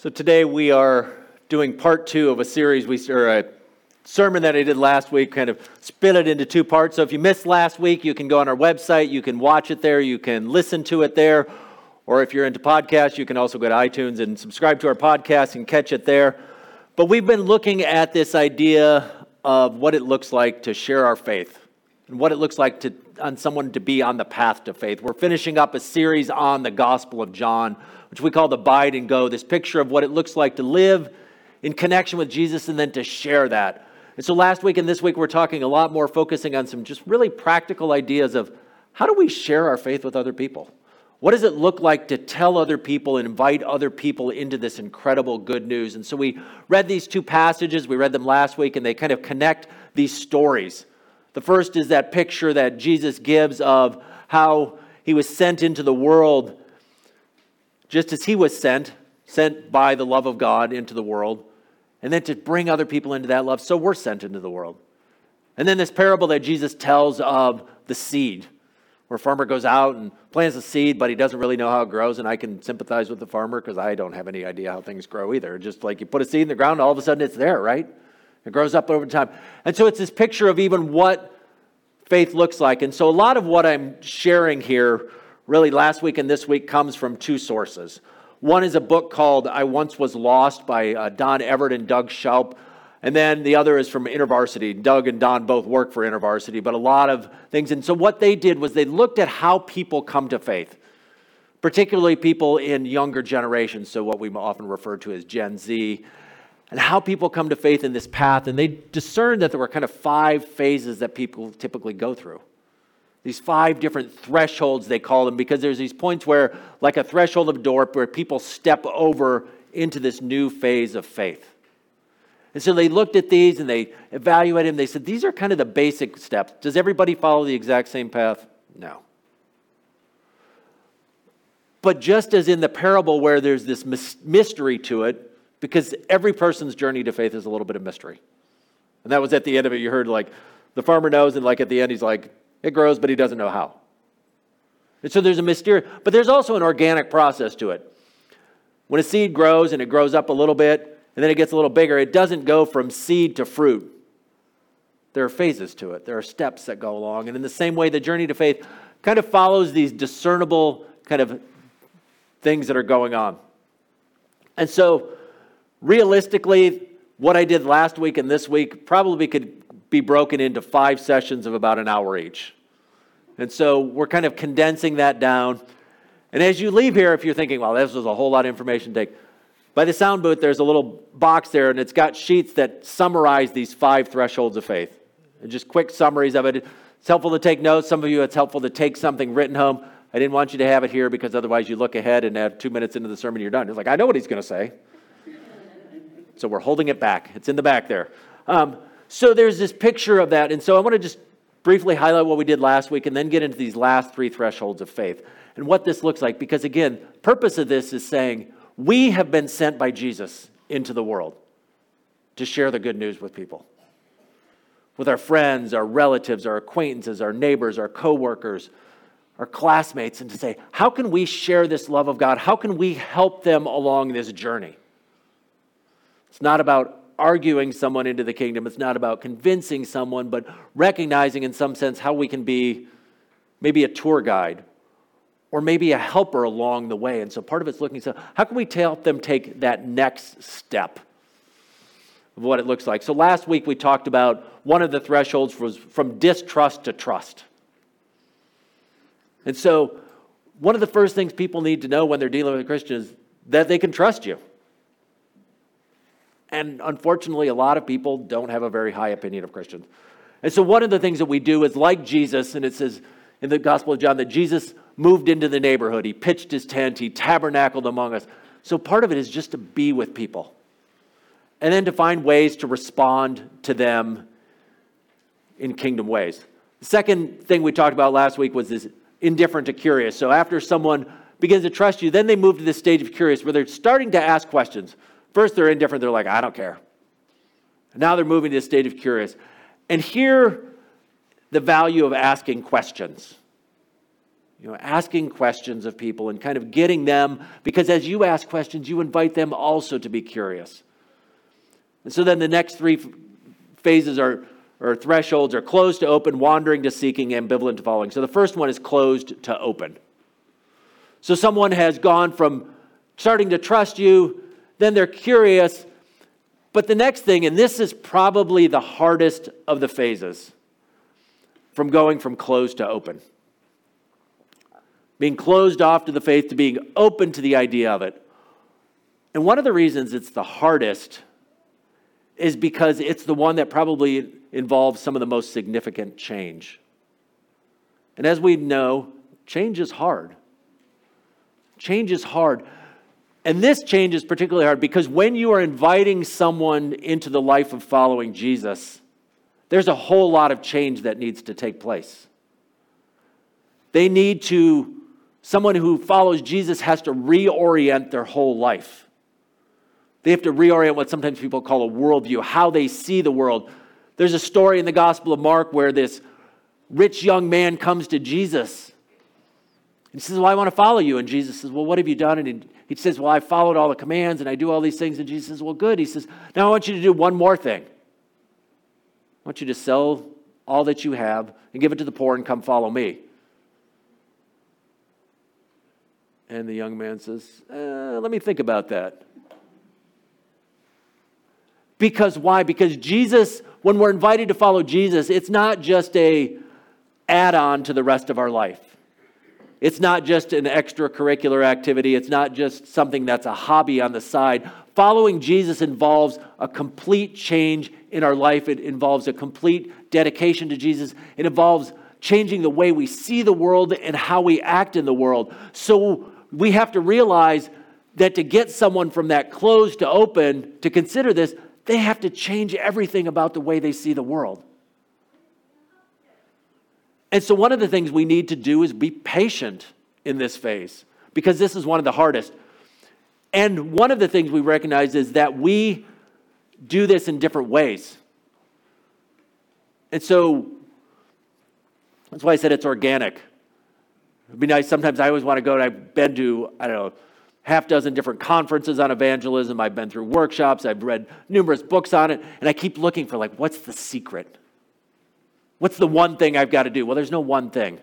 So today we are doing part two of a series we or a sermon that I did last week, kind of split it into two parts. So if you missed last week, you can go on our website, you can watch it there, you can listen to it there, or if you're into podcasts, you can also go to iTunes and subscribe to our podcast and catch it there. But we've been looking at this idea of what it looks like to share our faith and what it looks like to on someone to be on the path to faith. We're finishing up a series on the Gospel of John which we call the Abide and Go, this picture of what it looks like to live in connection with Jesus and then to share that. And so last week and this week, we're talking a lot more focusing on some just really practical ideas of how do we share our faith with other people? What does it look like to tell other people and invite other people into this incredible good news? And so we read these two passages, we read them last week, and they kind of connect these stories. The first is that picture that Jesus gives of how he was sent into the world just as he was sent, sent by the love of God into the world, and then to bring other people into that love, so we're sent into the world. And then this parable that Jesus tells of the seed, where a farmer goes out and plants a seed, but he doesn't really know how it grows. And I can sympathize with the farmer because I don't have any idea how things grow either. Just like you put a seed in the ground, all of a sudden it's there, right? It grows up over time. And so it's this picture of even what faith looks like. And so a lot of what I'm sharing here really last week and this week comes from two sources. One is a book called I Once Was Lost by uh, Don Everts and Doug Schaupp. And then the other is from InterVarsity. Doug and Don both work for InterVarsity, but a lot of things. And so what they did was they looked at how people come to faith, particularly people in younger generations, so what we often refer to as Gen Z, and how people come to faith in this path. And they discerned that there were kind of five phases that people typically go through these five different thresholds they call them because there's these points where like a threshold of a door where people step over into this new phase of faith. And so they looked at these and they evaluated them. They said these are kind of the basic steps. Does everybody follow the exact same path? No. But just as in the parable where there's this mystery to it because every person's journey to faith is a little bit of mystery. And that was at the end of it. You heard like the farmer knows and like at the end he's like it grows, but he doesn't know how. And so there's a mysterious, but there's also an organic process to it. When a seed grows and it grows up a little bit and then it gets a little bigger, it doesn't go from seed to fruit. There are phases to it, there are steps that go along. And in the same way, the journey to faith kind of follows these discernible kind of things that are going on. And so, realistically, what I did last week and this week probably could be broken into five sessions of about an hour each. And so we're kind of condensing that down. And as you leave here, if you're thinking, well, this was a whole lot of information to take, by the sound booth, there's a little box there, and it's got sheets that summarize these five thresholds of faith. And just quick summaries of it. It's helpful to take notes. Some of you, it's helpful to take something written home. I didn't want you to have it here because otherwise you look ahead and have two minutes into the sermon, you're done. It's like, I know what he's going to say. so we're holding it back. It's in the back there. Um, so there's this picture of that. And so I want to just briefly highlight what we did last week and then get into these last three thresholds of faith and what this looks like. Because again, purpose of this is saying we have been sent by Jesus into the world to share the good news with people. With our friends, our relatives, our acquaintances, our neighbors, our coworkers, our classmates, and to say, how can we share this love of God? How can we help them along this journey? It's not about arguing someone into the kingdom. It's not about convincing someone, but recognizing in some sense how we can be maybe a tour guide or maybe a helper along the way. And so part of it's looking so how can we help them take that next step of what it looks like? So last week we talked about one of the thresholds was from distrust to trust. And so one of the first things people need to know when they're dealing with a Christian is that they can trust you. And unfortunately, a lot of people don't have a very high opinion of Christians. And so, one of the things that we do is like Jesus, and it says in the Gospel of John that Jesus moved into the neighborhood, he pitched his tent, he tabernacled among us. So, part of it is just to be with people and then to find ways to respond to them in kingdom ways. The second thing we talked about last week was this indifferent to curious. So, after someone begins to trust you, then they move to this stage of curious where they're starting to ask questions. First, they're indifferent. They're like, I don't care. Now they're moving to a state of curious. And here, the value of asking questions. You know, asking questions of people and kind of getting them, because as you ask questions, you invite them also to be curious. And so then the next three phases are, or thresholds are closed to open, wandering to seeking, ambivalent to following. So the first one is closed to open. So someone has gone from starting to trust you, then they're curious. But the next thing, and this is probably the hardest of the phases from going from closed to open. Being closed off to the faith to being open to the idea of it. And one of the reasons it's the hardest is because it's the one that probably involves some of the most significant change. And as we know, change is hard. Change is hard. And this change is particularly hard because when you are inviting someone into the life of following Jesus, there's a whole lot of change that needs to take place. They need to, someone who follows Jesus has to reorient their whole life. They have to reorient what sometimes people call a worldview, how they see the world. There's a story in the Gospel of Mark where this rich young man comes to Jesus. He says, Well, I want to follow you. And Jesus says, Well, what have you done? And he says, Well, I followed all the commands and I do all these things. And Jesus says, Well, good. He says, Now I want you to do one more thing. I want you to sell all that you have and give it to the poor and come follow me. And the young man says, uh, Let me think about that. Because why? Because Jesus, when we're invited to follow Jesus, it's not just a add on to the rest of our life. It's not just an extracurricular activity. It's not just something that's a hobby on the side. Following Jesus involves a complete change in our life. It involves a complete dedication to Jesus. It involves changing the way we see the world and how we act in the world. So we have to realize that to get someone from that closed to open to consider this, they have to change everything about the way they see the world. And so, one of the things we need to do is be patient in this phase because this is one of the hardest. And one of the things we recognize is that we do this in different ways. And so, that's why I said it's organic. It'd be nice. Sometimes I always want to go, and I've been to, I don't know, half dozen different conferences on evangelism. I've been through workshops. I've read numerous books on it. And I keep looking for, like, what's the secret? What's the one thing I've got to do? Well, there's no one thing.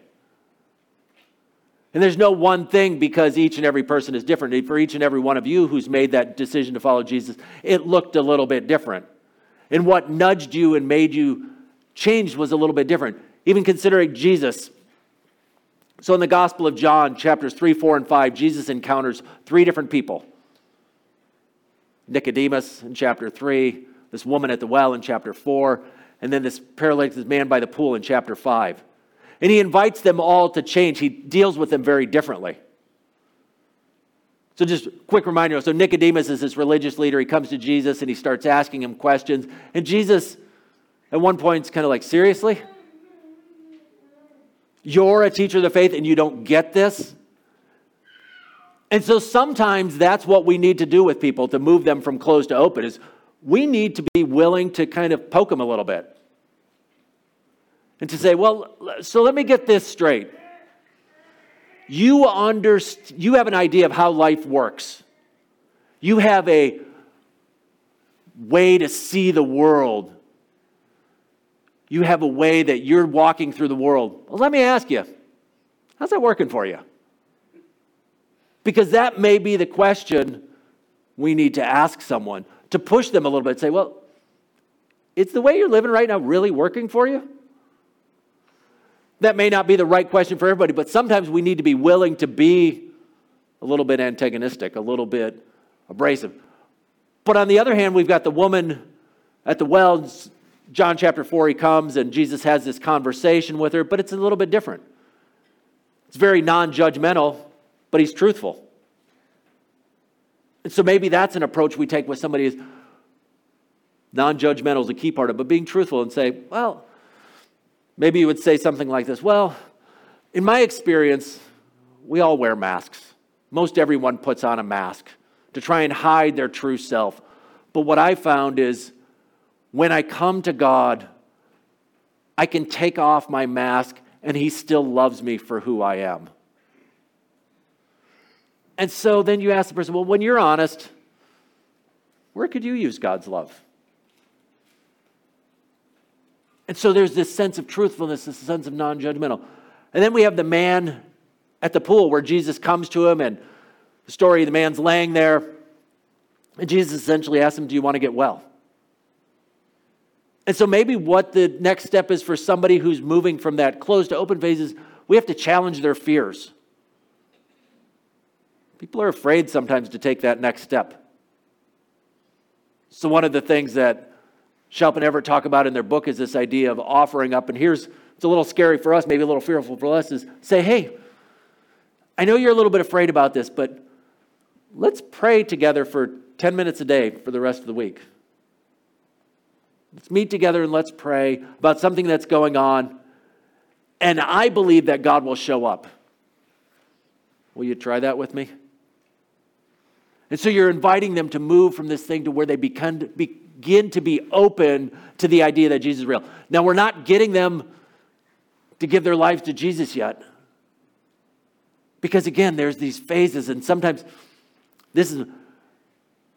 And there's no one thing because each and every person is different. For each and every one of you who's made that decision to follow Jesus, it looked a little bit different. And what nudged you and made you change was a little bit different. Even considering Jesus, so in the Gospel of John, chapters 3, 4, and 5, Jesus encounters three different people Nicodemus in chapter 3, this woman at the well in chapter 4, and then this paralytic man by the pool in chapter 5. And he invites them all to change. He deals with them very differently. So, just quick reminder so, Nicodemus is this religious leader. He comes to Jesus and he starts asking him questions. And Jesus, at one point, is kind of like, Seriously? You're a teacher of the faith and you don't get this? And so sometimes that's what we need to do with people to move them from closed to open is we need to be willing to kind of poke them a little bit. And to say, well, so let me get this straight. You underst- you have an idea of how life works. You have a way to see the world you have a way that you're walking through the world. Well, let me ask you, how's that working for you? Because that may be the question we need to ask someone to push them a little bit. Say, well, is the way you're living right now really working for you? That may not be the right question for everybody, but sometimes we need to be willing to be a little bit antagonistic, a little bit abrasive. But on the other hand, we've got the woman at the well John chapter 4, he comes and Jesus has this conversation with her, but it's a little bit different. It's very non judgmental, but he's truthful. And so maybe that's an approach we take with somebody is non judgmental is a key part of it, but being truthful and say, well, maybe you would say something like this Well, in my experience, we all wear masks. Most everyone puts on a mask to try and hide their true self. But what I found is when I come to God, I can take off my mask and He still loves me for who I am. And so then you ask the person, well, when you're honest, where could you use God's love? And so there's this sense of truthfulness, this sense of non judgmental. And then we have the man at the pool where Jesus comes to him, and the story the man's laying there. And Jesus essentially asks him, Do you want to get well? And so maybe what the next step is for somebody who's moving from that closed to open phase is we have to challenge their fears. People are afraid sometimes to take that next step. So, one of the things that Schaupp and Everts talk about in their book is this idea of offering up. And here's it's a little scary for us, maybe a little fearful for us, is say, hey, I know you're a little bit afraid about this, but let's pray together for 10 minutes a day for the rest of the week. Let's meet together and let's pray about something that's going on. And I believe that God will show up. Will you try that with me? And so you're inviting them to move from this thing to where they begin, begin to be open to the idea that Jesus is real. Now, we're not getting them to give their lives to Jesus yet. Because again, there's these phases, and sometimes this is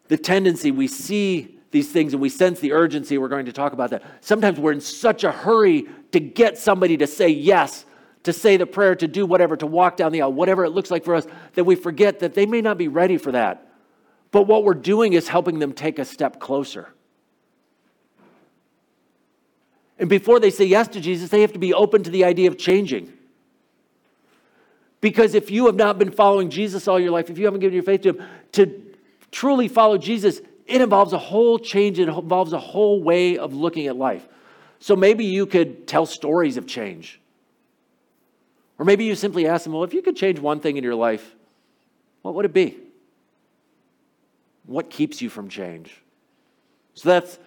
the tendency we see these things and we sense the urgency. We're going to talk about that. Sometimes we're in such a hurry to get somebody to say yes, to say the prayer, to do whatever, to walk down the aisle, whatever it looks like for us, that we forget that they may not be ready for that. But what we're doing is helping them take a step closer. And before they say yes to Jesus, they have to be open to the idea of changing. Because if you have not been following Jesus all your life, if you haven't given your faith to Him, to truly follow Jesus, it involves a whole change, it involves a whole way of looking at life. So maybe you could tell stories of change. Or maybe you simply ask them, well, if you could change one thing in your life, what would it be? What keeps you from change? So that's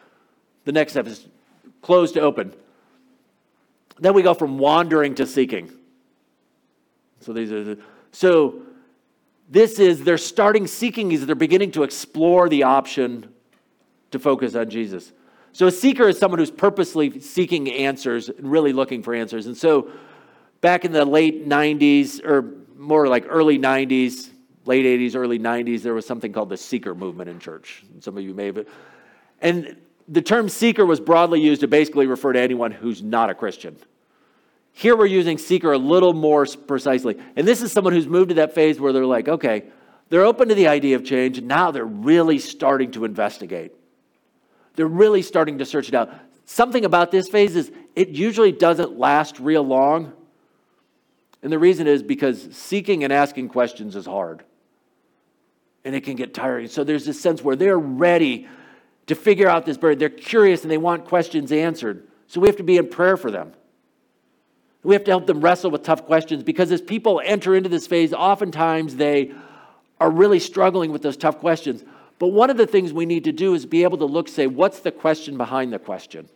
the next step is closed to open. Then we go from wandering to seeking. So these are the, so this is they're starting seeking is they're beginning to explore the option to focus on Jesus. So a seeker is someone who's purposely seeking answers and really looking for answers. And so back in the late 90s or more like early 90s, late 80s, early 90s, there was something called the seeker movement in church. Some of you may have. And the term seeker was broadly used to basically refer to anyone who's not a Christian. Here we're using seeker a little more precisely. And this is someone who's moved to that phase where they're like, okay, they're open to the idea of change. And now they're really starting to investigate. They're really starting to search it out. Something about this phase is it usually doesn't last real long. And the reason is because seeking and asking questions is hard. And it can get tiring. So there's this sense where they're ready to figure out this bird. They're curious and they want questions answered. So we have to be in prayer for them. We have to help them wrestle with tough questions because as people enter into this phase, oftentimes they are really struggling with those tough questions. But one of the things we need to do is be able to look, say, what's the question behind the question?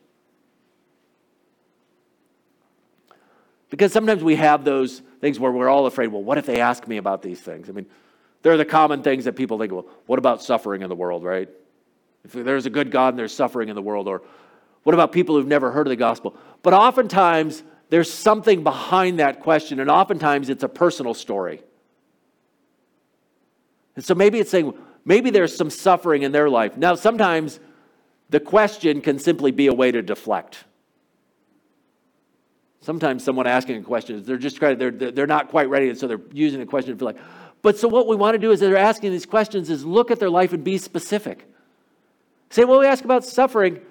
Because sometimes we have those things where we're all afraid, well, what if they ask me about these things? I mean, they're the common things that people think, well, what about suffering in the world, right? If there's a good God and there's suffering in the world, or what about people who've never heard of the gospel? But oftentimes, there's something behind that question, and oftentimes it's a personal story. And so maybe it's saying, maybe there's some suffering in their life. Now, sometimes the question can simply be a way to deflect. Sometimes someone asking a question, they're just they're, they're not quite ready, and so they're using a question to feel like. But so what we want to do is they're asking these questions is look at their life and be specific. Say, well, we ask about suffering,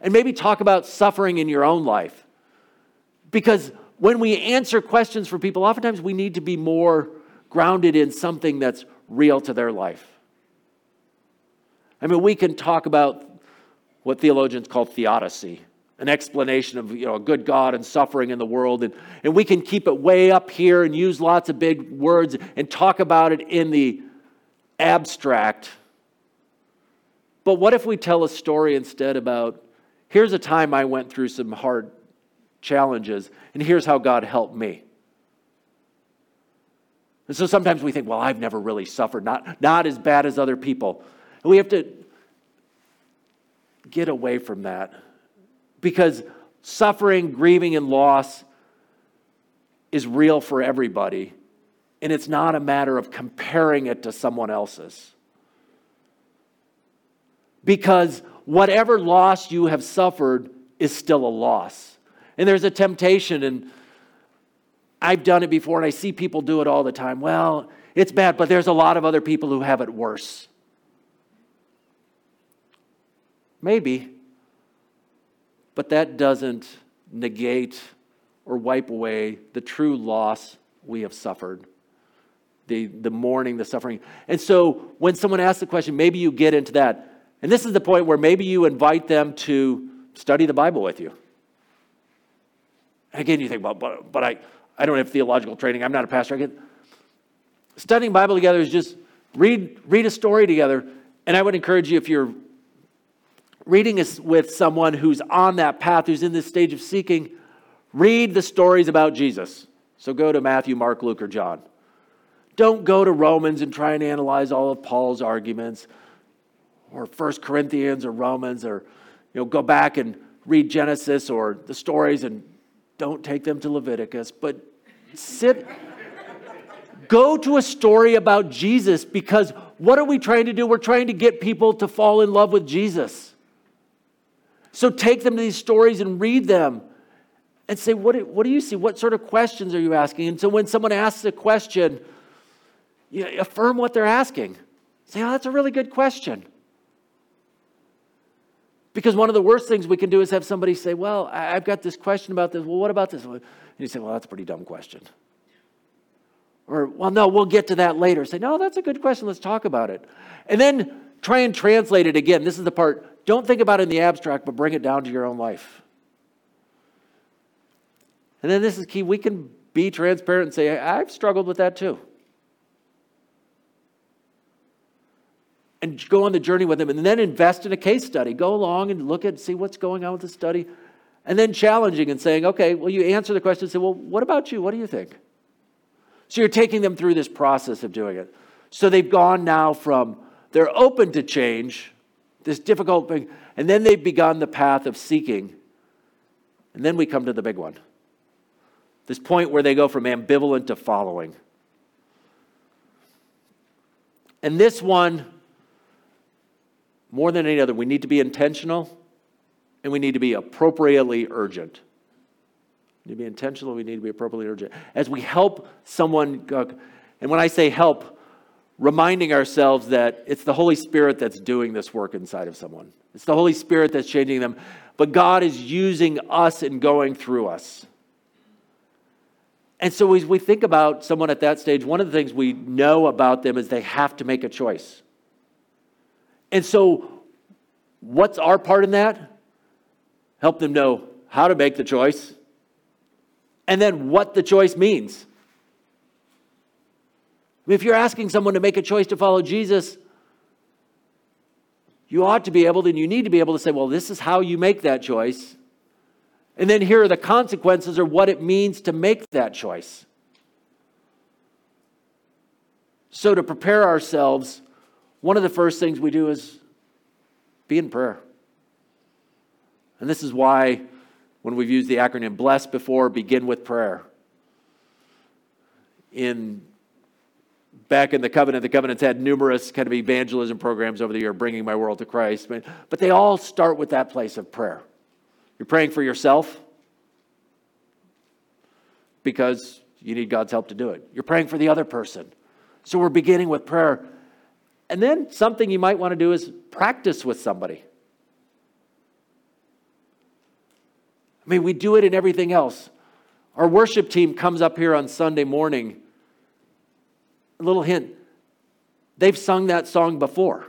and maybe talk about suffering in your own life. Because when we answer questions for people, oftentimes we need to be more grounded in something that's real to their life. I mean, we can talk about what theologians call theodicy, an explanation of you know, a good God and suffering in the world. And, and we can keep it way up here and use lots of big words and talk about it in the abstract. But what if we tell a story instead about here's a time I went through some hard challenges, and here's how God helped me. And so sometimes we think, well, I've never really suffered, not, not as bad as other people. And we have to get away from that because suffering, grieving, and loss is real for everybody. And it's not a matter of comparing it to someone else's. Because whatever loss you have suffered is still a loss. And there's a temptation, and I've done it before, and I see people do it all the time. Well, it's bad, but there's a lot of other people who have it worse. Maybe. But that doesn't negate or wipe away the true loss we have suffered the, the mourning, the suffering. And so when someone asks the question, maybe you get into that. And this is the point where maybe you invite them to study the Bible with you. And again, you think, well, but, but I, I don't have theological training. I'm not a pastor. I get, studying Bible together is just read, read a story together. And I would encourage you, if you're reading is with someone who's on that path, who's in this stage of seeking, read the stories about Jesus. So go to Matthew, Mark, Luke, or John. Don't go to Romans and try and analyze all of Paul's arguments or First Corinthians or Romans or you know go back and read Genesis or the stories and don't take them to Leviticus, but sit go to a story about Jesus because what are we trying to do? We're trying to get people to fall in love with Jesus. So take them to these stories and read them and say, what do, what do you see? What sort of questions are you asking? And so when someone asks a question, you affirm what they're asking. Say, oh, that's a really good question. Because one of the worst things we can do is have somebody say, Well, I've got this question about this. Well, what about this? And you say, Well, that's a pretty dumb question. Or, Well, no, we'll get to that later. Say, No, that's a good question. Let's talk about it. And then try and translate it again. This is the part. Don't think about it in the abstract, but bring it down to your own life. And then this is key. We can be transparent and say, I've struggled with that too. and go on the journey with them and then invest in a case study. Go along and look at, see what's going on with the study. And then challenging and saying, okay, well, you answer the question and say, well, what about you? What do you think? So you're taking them through this process of doing it. So they've gone now from they're open to change, this difficult thing, and then they've begun the path of seeking. And then we come to the big one this point where they go from ambivalent to following. And this one, more than any other, we need to be intentional and we need to be appropriately urgent. We need to be intentional, we need to be appropriately urgent. As we help someone, uh, and when I say help, reminding ourselves that it's the Holy Spirit that's doing this work inside of someone. It's the Holy Spirit that's changing them, but God is using us and going through us. And so, as we think about someone at that stage, one of the things we know about them is they have to make a choice. And so, what's our part in that? Help them know how to make the choice and then what the choice means. If you're asking someone to make a choice to follow Jesus, you ought to be able to, and you need to be able to say, well, this is how you make that choice. And then here are the consequences or what it means to make that choice. So, to prepare ourselves one of the first things we do is be in prayer. And this is why, when we've used the acronym BLESS before, begin with prayer. In back in the covenant, the covenants had numerous kind of evangelism programs over the year, bringing my world to Christ. But, but they all start with that place of prayer. You're praying for yourself because you need God's help to do it. You're praying for the other person. So we're beginning with prayer. And then something you might want to do is practice with somebody. I mean, we do it in everything else. Our worship team comes up here on Sunday morning. A little hint they've sung that song before.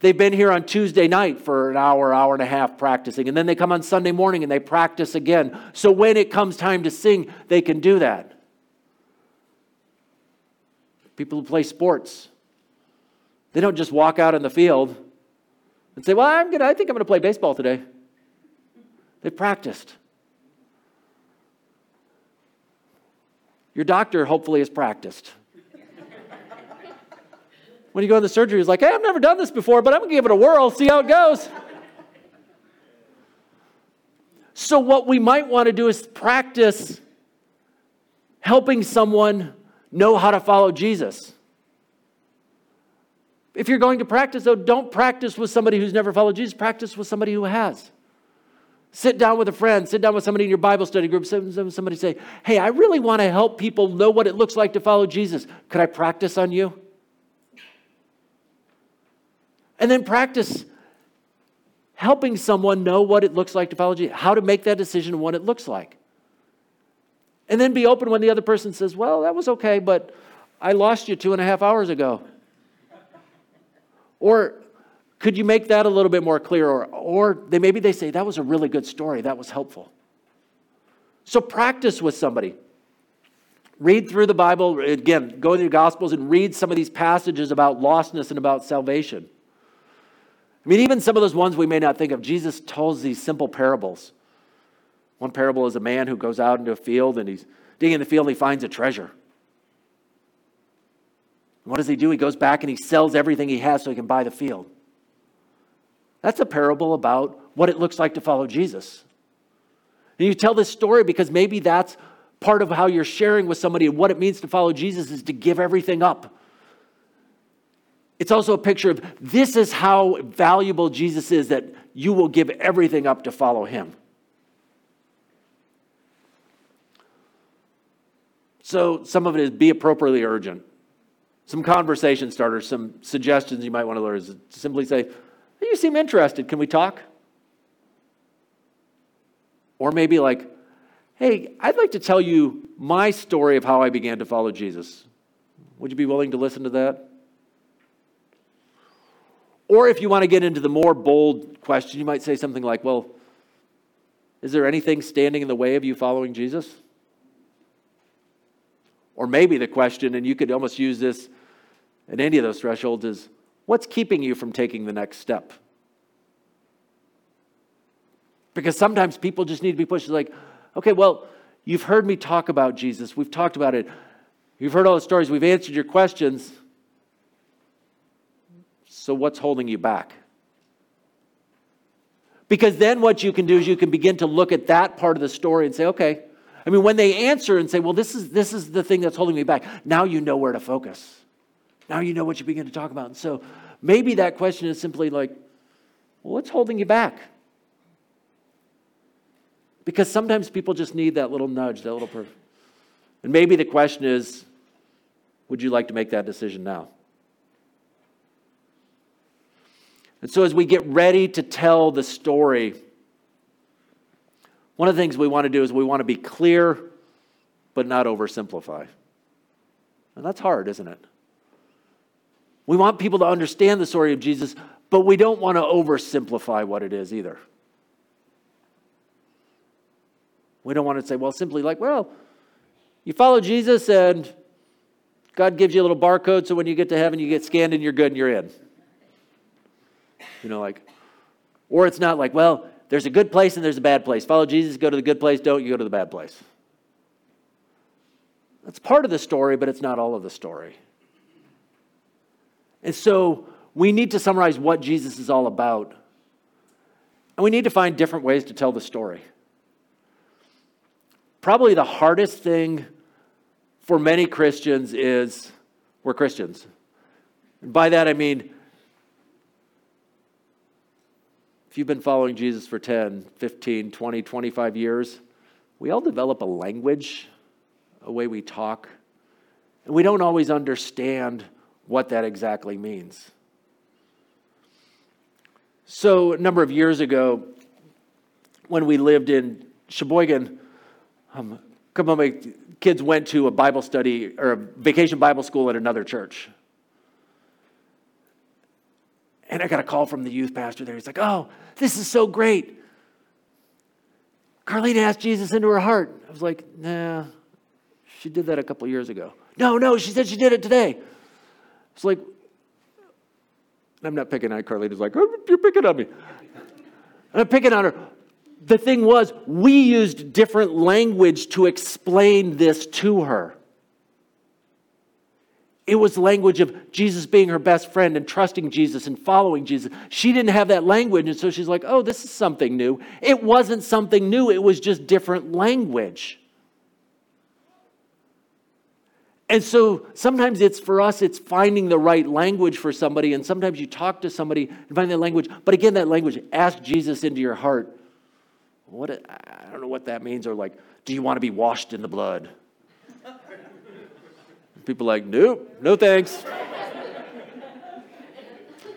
They've been here on Tuesday night for an hour, hour and a half practicing, and then they come on Sunday morning and they practice again. So when it comes time to sing, they can do that people who play sports. They don't just walk out in the field and say, Well, I'm gonna, I think I'm going to play baseball today. They practiced. Your doctor hopefully has practiced. when you go to the surgery, he's like, Hey, I've never done this before, but I'm to give it a whirl, see how it goes. So, what we might want to do is practice helping someone know how to follow Jesus. If you're going to practice, though, don't practice with somebody who's never followed Jesus, practice with somebody who has. Sit down with a friend, sit down with somebody in your Bible study group, somebody say, Hey, I really want to help people know what it looks like to follow Jesus. Could I practice on you? And then practice helping someone know what it looks like to follow Jesus, how to make that decision and what it looks like. And then be open when the other person says, Well, that was okay, but I lost you two and a half hours ago. Or could you make that a little bit more clear? Or, or they, maybe they say, That was a really good story, that was helpful. So practice with somebody. Read through the Bible, again, go to the Gospels and read some of these passages about lostness and about salvation. I mean, even some of those ones we may not think of, Jesus tells these simple parables. One parable is a man who goes out into a field and he's digging in the field and he finds a treasure. What does he do? He goes back and he sells everything he has so he can buy the field. That's a parable about what it looks like to follow Jesus. And you tell this story because maybe that's part of how you're sharing with somebody what it means to follow Jesus is to give everything up. It's also a picture of this is how valuable Jesus is that you will give everything up to follow him. So, some of it is be appropriately urgent. Some conversation starters, some suggestions you might want to learn is simply say, You seem interested. Can we talk? Or maybe like, Hey, I'd like to tell you my story of how I began to follow Jesus. Would you be willing to listen to that? Or if you want to get into the more bold question, you might say something like, Well, is there anything standing in the way of you following Jesus? Or maybe the question, and you could almost use this at any of those thresholds, is what's keeping you from taking the next step? Because sometimes people just need to be pushed like, okay, well, you've heard me talk about Jesus. We've talked about it. You've heard all the stories. We've answered your questions. So, what's holding you back? Because then what you can do is you can begin to look at that part of the story and say, okay, I mean, when they answer and say, well, this is, this is the thing that's holding me back, now you know where to focus. Now you know what you begin to talk about. And so maybe that question is simply like, well, what's holding you back? Because sometimes people just need that little nudge, that little person. And maybe the question is, would you like to make that decision now? And so as we get ready to tell the story, one of the things we want to do is we want to be clear, but not oversimplify. And that's hard, isn't it? We want people to understand the story of Jesus, but we don't want to oversimplify what it is either. We don't want to say, well, simply like, well, you follow Jesus and God gives you a little barcode, so when you get to heaven, you get scanned and you're good and you're in. You know, like, or it's not like, well, there's a good place and there's a bad place. Follow Jesus, go to the good place, don't you go to the bad place. That's part of the story, but it's not all of the story. And so we need to summarize what Jesus is all about. And we need to find different ways to tell the story. Probably the hardest thing for many Christians is we're Christians. And by that I mean If you've been following Jesus for 10, 15, 20, 25 years, we all develop a language, a way we talk, and we don't always understand what that exactly means. So, a number of years ago, when we lived in Sheboygan, um, a couple of my kids went to a Bible study or a vacation Bible school at another church. And I got a call from the youth pastor there. He's like, Oh, this is so great. Carlene asked Jesus into her heart. I was like, Nah, she did that a couple years ago. No, no, she said she did it today. It's like, I'm not picking on Carlene. It's like, oh, You're picking on me. I'm picking on her. The thing was, we used different language to explain this to her. It was language of Jesus being her best friend and trusting Jesus and following Jesus. She didn't have that language, and so she's like, oh, this is something new. It wasn't something new, it was just different language. And so sometimes it's for us, it's finding the right language for somebody. And sometimes you talk to somebody and find that language. But again, that language, ask Jesus into your heart. What, I don't know what that means. Or like, do you want to be washed in the blood? People like, nope, no thanks.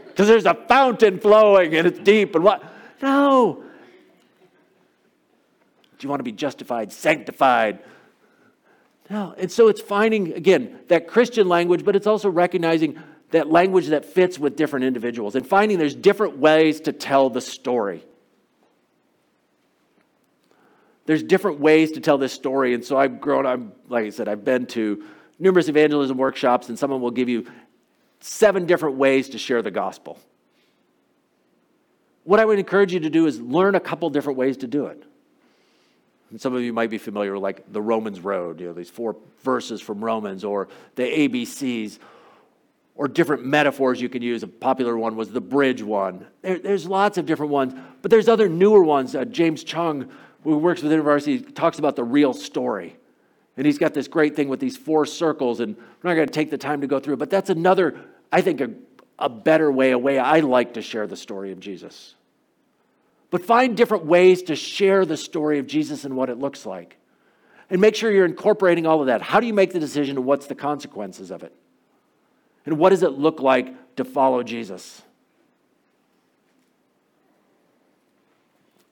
Because there's a fountain flowing and it's deep and what? No. Do you want to be justified, sanctified? No. And so it's finding, again, that Christian language, but it's also recognizing that language that fits with different individuals and finding there's different ways to tell the story. There's different ways to tell this story. And so I've grown, I'm, like I said, I've been to numerous evangelism workshops, and someone will give you seven different ways to share the gospel. What I would encourage you to do is learn a couple different ways to do it. Some of you might be familiar with like the Romans Road, you know, these four verses from Romans or the ABCs or different metaphors you can use. A popular one was the bridge one. There, there's lots of different ones, but there's other newer ones. Uh, James Choung, who works with university, talks about the real story. And he's got this great thing with these four circles, and we're not going to take the time to go through but that's another, I think, a, a better way, a way I like to share the story of Jesus. But find different ways to share the story of Jesus and what it looks like. And make sure you're incorporating all of that. How do you make the decision and what's the consequences of it? And what does it look like to follow Jesus?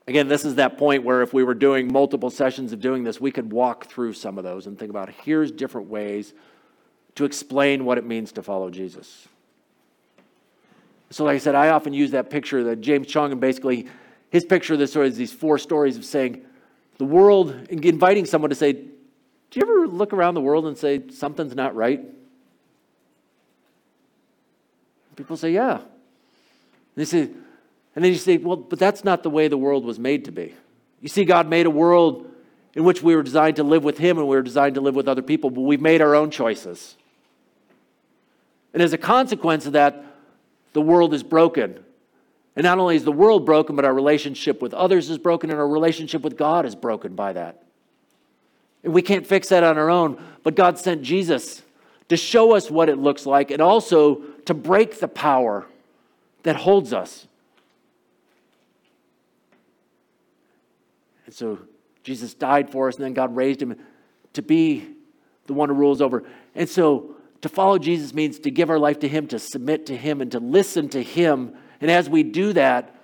Again, this is that point where if we were doing multiple sessions of doing this, we could walk through some of those and think about here's different ways to explain what it means to follow Jesus. So, like I said, I often use that picture that James Choung and basically his picture of this story is these four stories of saying the world, inviting someone to say, Do you ever look around the world and say something's not right? People say, Yeah. And they say, and then you say, Well, but that's not the way the world was made to be. You see, God made a world in which we were designed to live with Him and we were designed to live with other people, but we've made our own choices. And as a consequence of that, the world is broken. And not only is the world broken, but our relationship with others is broken, and our relationship with God is broken by that. And we can't fix that on our own, but God sent Jesus to show us what it looks like and also to break the power that holds us. And so Jesus died for us, and then God raised him to be the one who rules over. And so to follow Jesus means to give our life to him, to submit to him, and to listen to him and as we do that,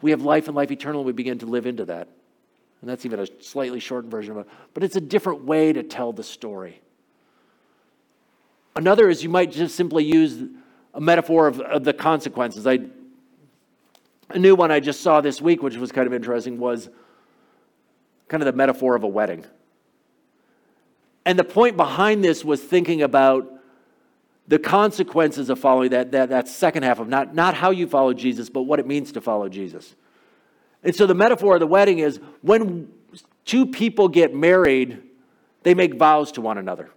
we have life and life eternal, we begin to live into that. And that's even a slightly shortened version of it. But it's a different way to tell the story. Another is you might just simply use a metaphor of, of the consequences. I, a new one I just saw this week, which was kind of interesting, was kind of the metaphor of a wedding. And the point behind this was thinking about the consequences of following that, that, that second half of not, not how you follow Jesus, but what it means to follow Jesus. And so the metaphor of the wedding is when two people get married, they make vows to one another.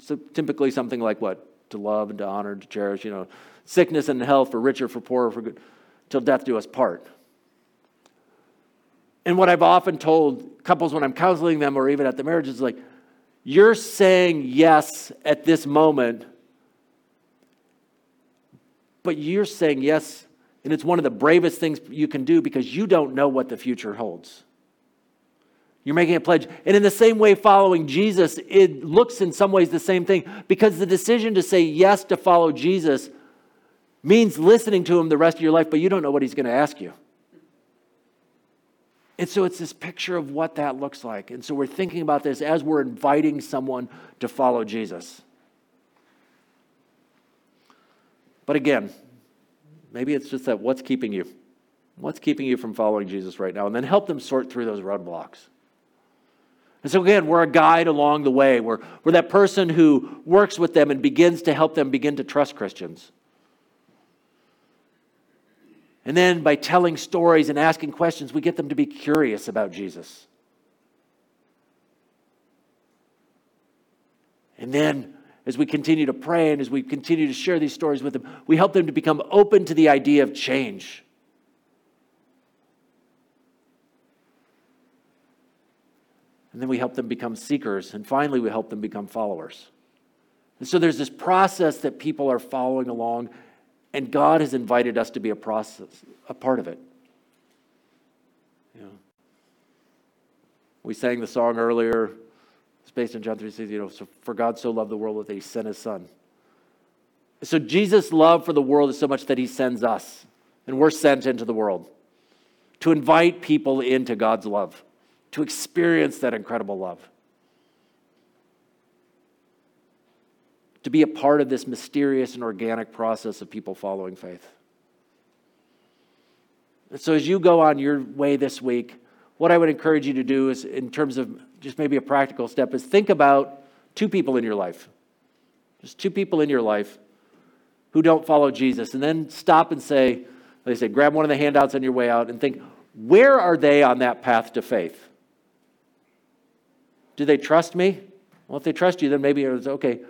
So typically something like what? To love and to honor and to cherish, you know, sickness and health, for richer, for poorer, for good, till death do us part. And what I've often told couples when I'm counseling them or even at the marriage is like, you're saying yes at this moment, but you're saying yes, and it's one of the bravest things you can do because you don't know what the future holds. You're making a pledge. And in the same way, following Jesus, it looks in some ways the same thing because the decision to say yes to follow Jesus means listening to him the rest of your life, but you don't know what he's going to ask you. And so it's this picture of what that looks like. And so we're thinking about this as we're inviting someone to follow Jesus. But again, maybe it's just that what's keeping you? What's keeping you from following Jesus right now? And then help them sort through those roadblocks. And so, again, we're a guide along the way. We're, we're that person who works with them and begins to help them begin to trust Christians. And then by telling stories and asking questions, we get them to be curious about Jesus. And then as we continue to pray and as we continue to share these stories with them, we help them to become open to the idea of change. And then we help them become seekers. And finally, we help them become followers. And so there's this process that people are following along, and God has invited us to be a process, a part of it. You know, we sang the song earlier. It's based on John 3 6, you know, so for God so loved the world that he sent his son. So Jesus' love for the world is so much that he sends us, and we're sent into the world to invite people into God's love, to experience that incredible love. To be a part of this mysterious and organic process of people following faith. And so, as you go on your way this week, what I would encourage you to do is, in terms of just maybe a practical step, is think about two people in your life. Just two people in your life who don't follow Jesus. And then stop and say, they say, grab one of the handouts on your way out and think, where are they on that path to faith? Do they trust me? Well, if they trust you, then maybe it's okay.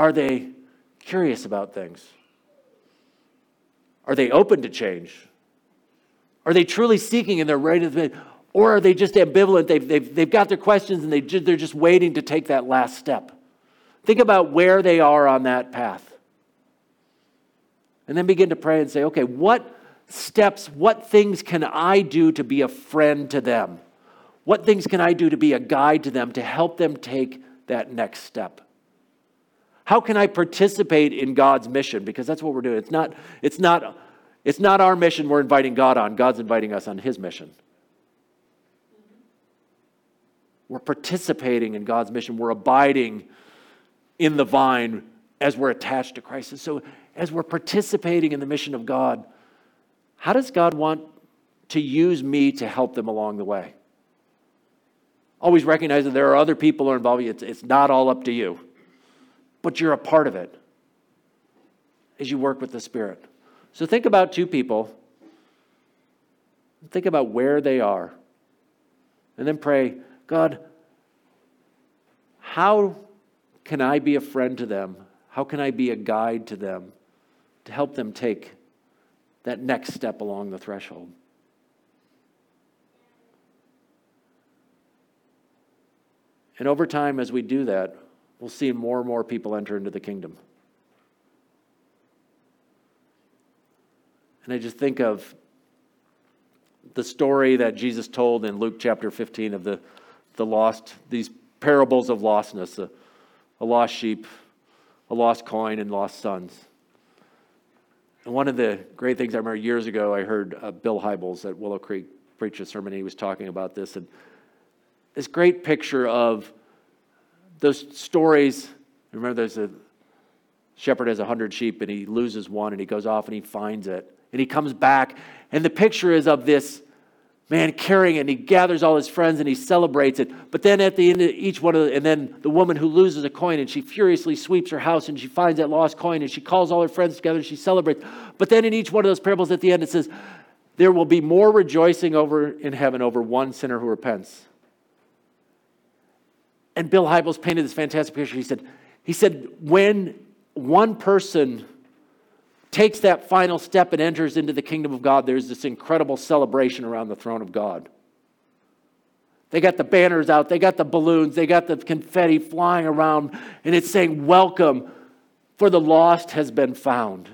Are they curious about things? Are they open to change? Are they truly seeking and they're ready to, or are they just ambivalent? They've, they've, they've got their questions and they, they're just waiting to take that last step. Think about where they are on that path. And then begin to pray and say, okay, what steps, what things can I do to be a friend to them? What things can I do to be a guide to them to help them take that next step? How can I participate in God's mission? Because that's what we're doing. It's not, it's not, it's not our mission we're inviting God on, God's inviting us on His mission. We're participating in God's mission. We're abiding in the vine as we're attached to Christ. And so, as we're participating in the mission of God, how does God want to use me to help them along the way? Always recognize that there are other people who are involved. It's, it's not all up to you, but you're a part of it as you work with the Spirit. So think about two people. Think about where they are. And then pray, God, how can I be a friend to them? How can I be a guide to them to help them take that next step along the threshold. And over time, as we do that, we'll see more and more people enter into the kingdom. And I just think of the story that Jesus told in Luke chapter 15 of the, the lost, these parables of lostness a, a lost sheep, a lost coin, and lost sons. And one of the great things I remember years ago, I heard uh, Bill Hybels at Willow Creek preach a sermon. He was talking about this and this great picture of those stories. Remember, there's a shepherd has a hundred sheep and he loses one and he goes off and he finds it. And he comes back and the picture is of this man carrying it and he gathers all his friends and he celebrates it. But then at the end of each one of the, and then the woman who loses a coin and she furiously sweeps her house and she finds that lost coin and she calls all her friends together and she celebrates. But then in each one of those parables at the end it says there will be more rejoicing over in heaven over one sinner who repents and bill hybels painted this fantastic picture he said he said when one person takes that final step and enters into the kingdom of God, there's this incredible celebration around the throne of God. They got the banners out, they got the balloons, they got the confetti flying around, and it's saying, Welcome, for the lost has been found.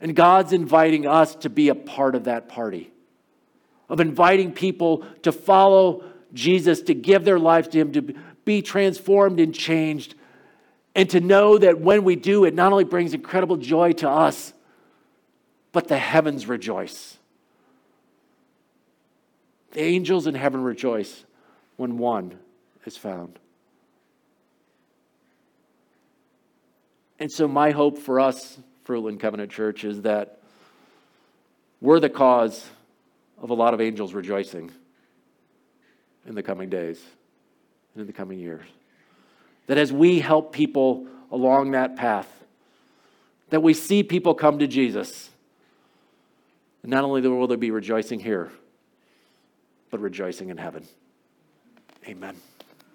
And God's inviting us to be a part of that party, of inviting people to follow Jesus, to give their lives to Him, to be transformed and changed and to know that when we do, it not only brings incredible joy to us, but the heavens rejoice. The angels in heaven rejoice when one is found. And so, my hope for us, Fruitland Covenant Church, is that we're the cause of a lot of angels rejoicing in the coming days and in the coming years. That as we help people along that path, that we see people come to Jesus. And not only will there be rejoicing here, but rejoicing in heaven. Amen.